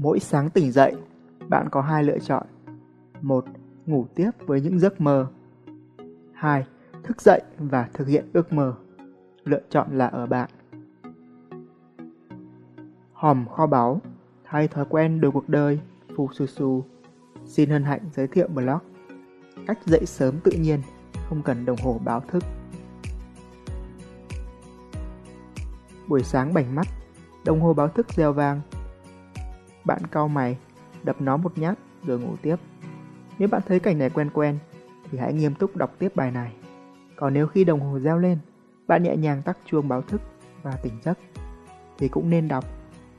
Mỗi sáng tỉnh dậy, bạn có hai lựa chọn. một Ngủ tiếp với những giấc mơ. hai Thức dậy và thực hiện ước mơ. Lựa chọn là ở bạn. Hòm kho báu, thay thói quen đổi cuộc đời, phù Su Su. Xin hân hạnh giới thiệu blog. Cách dậy sớm tự nhiên, không cần đồng hồ báo thức. Buổi sáng bảnh mắt, đồng hồ báo thức reo vang. Bạn cau mày, đập nó một nhát rồi ngủ tiếp. Nếu bạn thấy cảnh này quen quen, thì hãy nghiêm túc đọc tiếp bài này. Còn nếu khi đồng hồ reo lên, bạn nhẹ nhàng tắt chuông báo thức và tỉnh giấc, thì cũng nên đọc,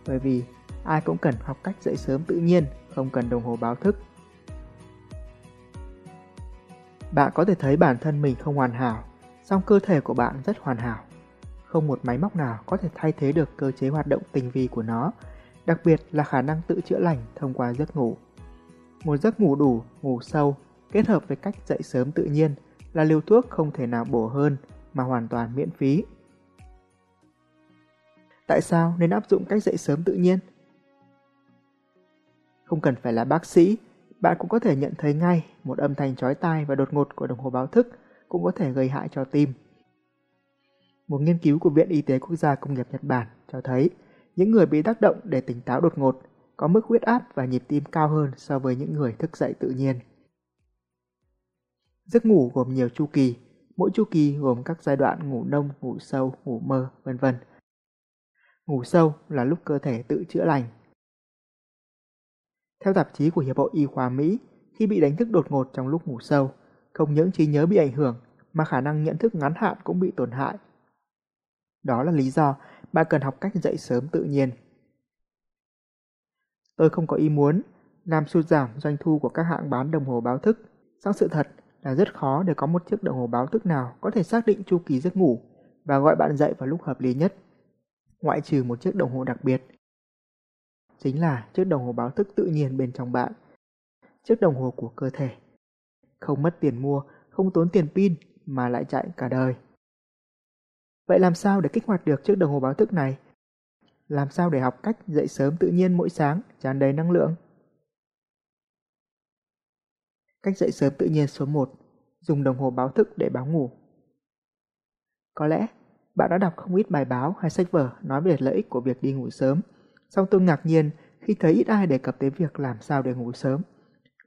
bởi vì ai cũng cần học cách dậy sớm tự nhiên, không cần đồng hồ báo thức. Bạn có thể thấy bản thân mình không hoàn hảo, song cơ thể của bạn rất hoàn hảo. Không một máy móc nào có thể thay thế được cơ chế hoạt động tinh vi của nó, đặc biệt là khả năng tự chữa lành thông qua giấc ngủ. Một giấc ngủ đủ, ngủ sâu, kết hợp với cách dậy sớm tự nhiên là liều thuốc không thể nào bổ hơn mà hoàn toàn miễn phí. Tại sao nên áp dụng cách dậy sớm tự nhiên? Không cần phải là bác sĩ, bạn cũng có thể nhận thấy ngay một âm thanh chói tai và đột ngột của đồng hồ báo thức cũng có thể gây hại cho tim. Một nghiên cứu của Viện Y tế Quốc gia Công nghiệp Nhật Bản cho thấy những người bị tác động để tỉnh táo đột ngột có mức huyết áp và nhịp tim cao hơn so với những người thức dậy tự nhiên. Giấc ngủ gồm nhiều chu kỳ, mỗi chu kỳ gồm các giai đoạn ngủ nông, ngủ sâu, ngủ mơ, vân vân. Ngủ sâu là lúc cơ thể tự chữa lành. Theo tạp chí của Hiệp hội Y khoa Mỹ, khi bị đánh thức đột ngột trong lúc ngủ sâu, không những trí nhớ bị ảnh hưởng mà khả năng nhận thức ngắn hạn cũng bị tổn hại. Đó là lý do bạn cần học cách dậy sớm tự nhiên. Tôi không có ý muốn làm sụt giảm doanh thu của các hãng bán đồng hồ báo thức. Sang sự thật là rất khó để có một chiếc đồng hồ báo thức nào có thể xác định chu kỳ giấc ngủ và gọi bạn dậy vào lúc hợp lý nhất. Ngoại trừ một chiếc đồng hồ đặc biệt. Chính là chiếc đồng hồ báo thức tự nhiên bên trong bạn. Chiếc đồng hồ của cơ thể. Không mất tiền mua, không tốn tiền pin mà lại chạy cả đời. Vậy làm sao để kích hoạt được chiếc đồng hồ báo thức này? Làm sao để học cách dậy sớm tự nhiên mỗi sáng, tràn đầy năng lượng? Cách dậy sớm tự nhiên số 1. Dùng đồng hồ báo thức để báo ngủ. Có lẽ bạn đã đọc không ít bài báo hay sách vở nói về lợi ích của việc đi ngủ sớm. Song tôi ngạc nhiên khi thấy ít ai đề cập tới việc làm sao để ngủ sớm.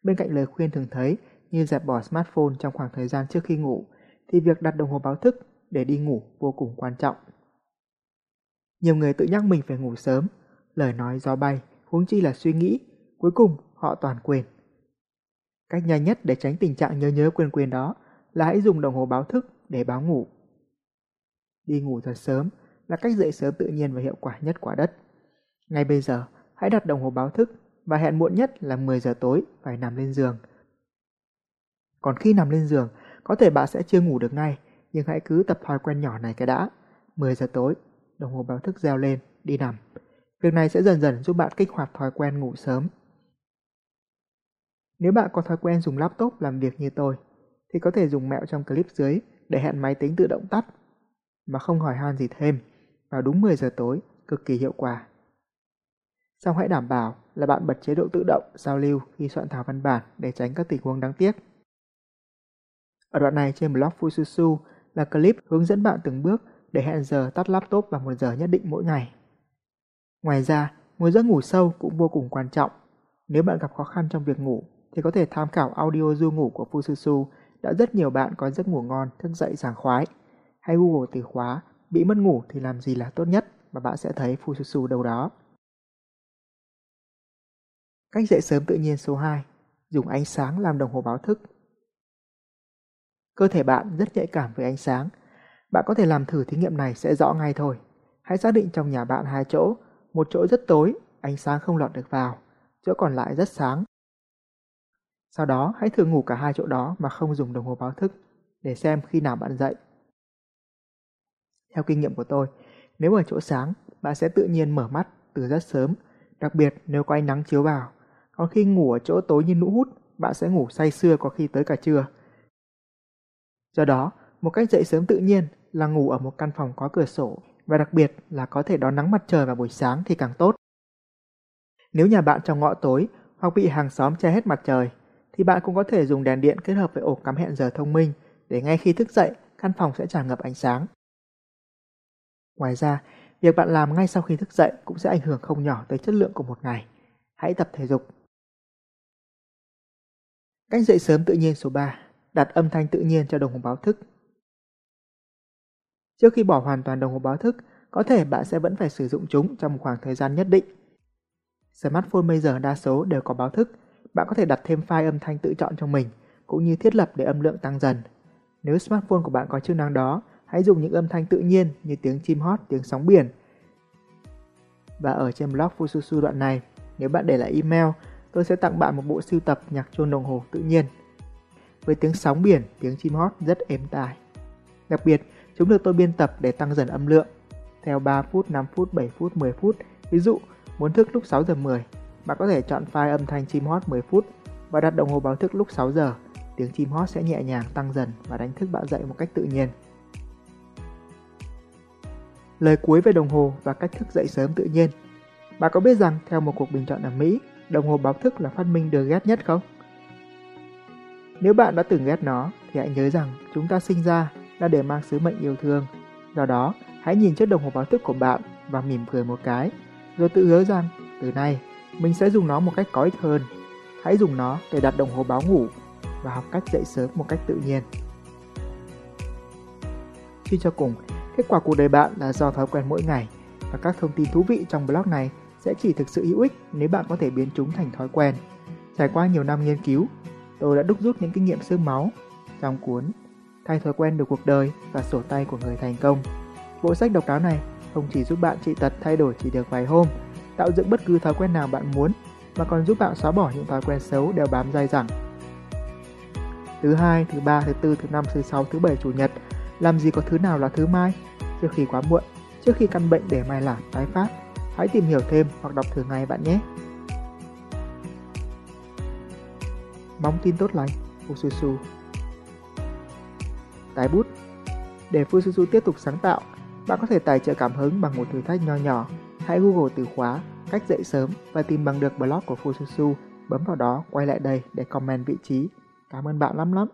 Bên cạnh lời khuyên thường thấy như dẹp bỏ smartphone trong khoảng thời gian trước khi ngủ, thì việc đặt đồng hồ báo thức để đi ngủ vô cùng quan trọng. Nhiều người tự nhắc mình phải ngủ sớm, lời nói gió bay, huống chi là suy nghĩ, cuối cùng họ toàn quên. Cách nhanh nhất để tránh tình trạng nhớ nhớ quên quên đó là hãy dùng đồng hồ báo thức để báo ngủ. Đi ngủ thật sớm là cách dậy sớm tự nhiên và hiệu quả nhất quả đất. Ngay bây giờ, hãy đặt đồng hồ báo thức và hẹn muộn nhất là 10 giờ tối phải nằm lên giường. Còn khi nằm lên giường, có thể bạn sẽ chưa ngủ được ngay, nhưng hãy cứ tập thói quen nhỏ này cái đã. 10 giờ tối, đồng hồ báo thức reo lên, đi nằm. Việc này sẽ dần dần giúp bạn kích hoạt thói quen ngủ sớm. Nếu bạn có thói quen dùng laptop làm việc như tôi, thì có thể dùng mẹo trong clip dưới để hẹn máy tính tự động tắt, mà không hỏi han gì thêm, vào đúng 10 giờ tối, cực kỳ hiệu quả. Xong hãy đảm bảo là bạn bật chế độ tự động giao lưu khi soạn thảo văn bản để tránh các tình huống đáng tiếc. Ở đoạn này trên blog Fususu là clip hướng dẫn bạn từng bước để hẹn giờ tắt laptop vào một giờ nhất định mỗi ngày. Ngoài ra, một giấc ngủ sâu cũng vô cùng quan trọng. Nếu bạn gặp khó khăn trong việc ngủ, thì có thể tham khảo audio du ngủ của Fususu đã rất nhiều bạn có giấc ngủ ngon, thức dậy sảng khoái. Hay Google từ khóa, bị mất ngủ thì làm gì là tốt nhất mà bạn sẽ thấy Fususu đâu đó. Cách dậy sớm tự nhiên số 2 Dùng ánh sáng làm đồng hồ báo thức Cơ thể bạn rất nhạy cảm với ánh sáng bạn có thể làm thử thí nghiệm này sẽ rõ ngay thôi. Hãy xác định trong nhà bạn hai chỗ, một chỗ rất tối, ánh sáng không lọt được vào, chỗ còn lại rất sáng. Sau đó hãy thử ngủ cả hai chỗ đó mà không dùng đồng hồ báo thức để xem khi nào bạn dậy. Theo kinh nghiệm của tôi, nếu ở chỗ sáng, bạn sẽ tự nhiên mở mắt từ rất sớm, đặc biệt nếu có ánh nắng chiếu vào. Còn khi ngủ ở chỗ tối như nũ hút, bạn sẽ ngủ say sưa có khi tới cả trưa. Do đó, một cách dậy sớm tự nhiên là ngủ ở một căn phòng có cửa sổ và đặc biệt là có thể đón nắng mặt trời vào buổi sáng thì càng tốt. Nếu nhà bạn trong ngõ tối hoặc bị hàng xóm che hết mặt trời, thì bạn cũng có thể dùng đèn điện kết hợp với ổ cắm hẹn giờ thông minh để ngay khi thức dậy, căn phòng sẽ tràn ngập ánh sáng. Ngoài ra, việc bạn làm ngay sau khi thức dậy cũng sẽ ảnh hưởng không nhỏ tới chất lượng của một ngày. Hãy tập thể dục. Cách dậy sớm tự nhiên số 3. Đặt âm thanh tự nhiên cho đồng hồ báo thức. Trước khi bỏ hoàn toàn đồng hồ báo thức, có thể bạn sẽ vẫn phải sử dụng chúng trong một khoảng thời gian nhất định. Smartphone bây giờ đa số đều có báo thức, bạn có thể đặt thêm file âm thanh tự chọn cho mình, cũng như thiết lập để âm lượng tăng dần. Nếu smartphone của bạn có chức năng đó, hãy dùng những âm thanh tự nhiên như tiếng chim hót, tiếng sóng biển. Và ở trên blog Fususu đoạn này, nếu bạn để lại email, tôi sẽ tặng bạn một bộ sưu tập nhạc chuông đồng hồ tự nhiên. Với tiếng sóng biển, tiếng chim hót rất êm tai. Đặc biệt, chúng được tôi biên tập để tăng dần âm lượng. Theo 3 phút, 5 phút, 7 phút, 10 phút. Ví dụ, muốn thức lúc 6 giờ 10, bạn có thể chọn file âm thanh chim hót 10 phút và đặt đồng hồ báo thức lúc 6 giờ. Tiếng chim hót sẽ nhẹ nhàng tăng dần và đánh thức bạn dậy một cách tự nhiên. Lời cuối về đồng hồ và cách thức dậy sớm tự nhiên. Bạn có biết rằng theo một cuộc bình chọn ở Mỹ, đồng hồ báo thức là phát minh được ghét nhất không? Nếu bạn đã từng ghét nó, thì hãy nhớ rằng chúng ta sinh ra là để mang sứ mệnh yêu thương. Do đó, hãy nhìn chiếc đồng hồ báo thức của bạn và mỉm cười một cái, rồi tự hứa rằng từ nay mình sẽ dùng nó một cách có ích hơn. Hãy dùng nó để đặt đồng hồ báo ngủ và học cách dậy sớm một cách tự nhiên. Suy cho cùng, kết quả cuộc đời bạn là do thói quen mỗi ngày và các thông tin thú vị trong blog này sẽ chỉ thực sự hữu ích nếu bạn có thể biến chúng thành thói quen. Trải qua nhiều năm nghiên cứu, tôi đã đúc rút những kinh nghiệm xương máu trong cuốn Thay thói quen được cuộc đời và sổ tay của người thành công. Bộ sách độc đáo này không chỉ giúp bạn trị tật thay đổi chỉ được vài hôm, tạo dựng bất cứ thói quen nào bạn muốn, mà còn giúp bạn xóa bỏ những thói quen xấu đều bám dai dẳng. Thứ hai, thứ ba, thứ tư, thứ năm, thứ sáu, thứ bảy, chủ nhật, làm gì có thứ nào là thứ mai? Trước khi quá muộn, trước khi căn bệnh để mai là tái phát, hãy tìm hiểu thêm hoặc đọc thử ngay bạn nhé. Mong tin tốt lành, Fususu Tái bút Để Fususu tiếp tục sáng tạo, bạn có thể tài trợ cảm hứng bằng một thử thách nho nhỏ. Hãy Google từ khóa cách dậy sớm và tìm bằng được blog của Fususu. Bấm vào đó, quay lại đây để comment vị trí. Cảm ơn bạn lắm lắm.